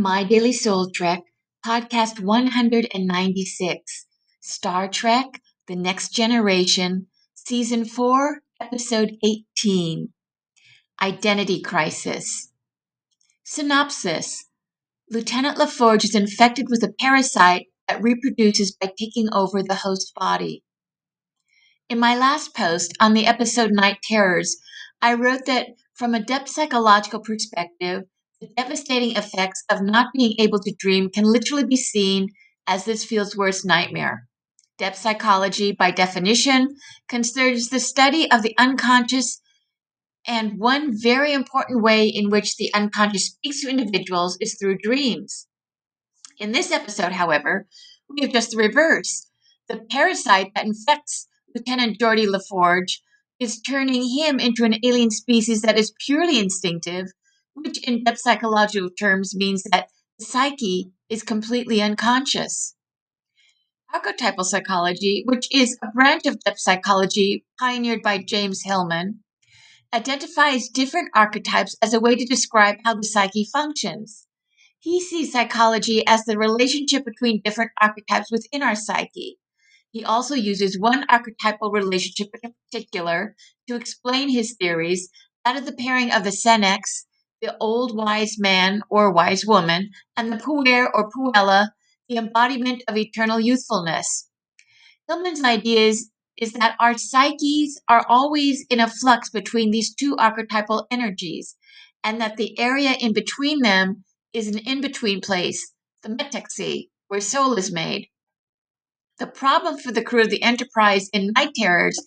My Daily Soul Trek, podcast 196, Star Trek The Next Generation, Season 4, Episode 18 Identity Crisis. Synopsis Lieutenant LaForge is infected with a parasite that reproduces by taking over the host body. In my last post on the episode Night Terrors, I wrote that from a depth psychological perspective, the devastating effects of not being able to dream can literally be seen as this field's worst nightmare. Depth psychology, by definition, considers the study of the unconscious, and one very important way in which the unconscious speaks to individuals is through dreams. In this episode, however, we have just the reverse. The parasite that infects Lieutenant Geordi LaForge is turning him into an alien species that is purely instinctive which in depth psychological terms means that the psyche is completely unconscious. Archetypal psychology, which is a branch of depth psychology pioneered by James Hillman, identifies different archetypes as a way to describe how the psyche functions. He sees psychology as the relationship between different archetypes within our psyche. He also uses one archetypal relationship in particular to explain his theories, that of the pairing of the senex, the old wise man or wise woman, and the puer or puella, the embodiment of eternal youthfulness. Hillman's idea is, is that our psyches are always in a flux between these two archetypal energies, and that the area in between them is an in between place, the metaxy, where soul is made. The problem for the crew of the Enterprise in Night Terrors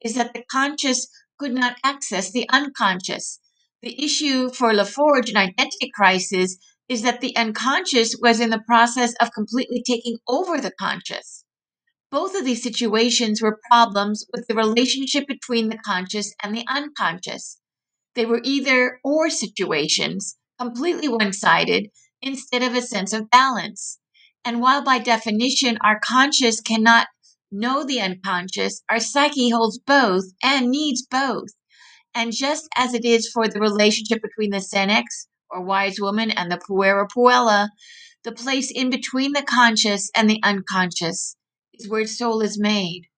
is that the conscious could not access the unconscious, the issue for LaForge in Identity Crisis is that the unconscious was in the process of completely taking over the conscious. Both of these situations were problems with the relationship between the conscious and the unconscious. They were either or situations, completely one sided, instead of a sense of balance. And while by definition our conscious cannot know the unconscious, our psyche holds both and needs both. And just as it is for the relationship between the senex, or wise woman, and the puera puella, the place in between the conscious and the unconscious is where soul is made.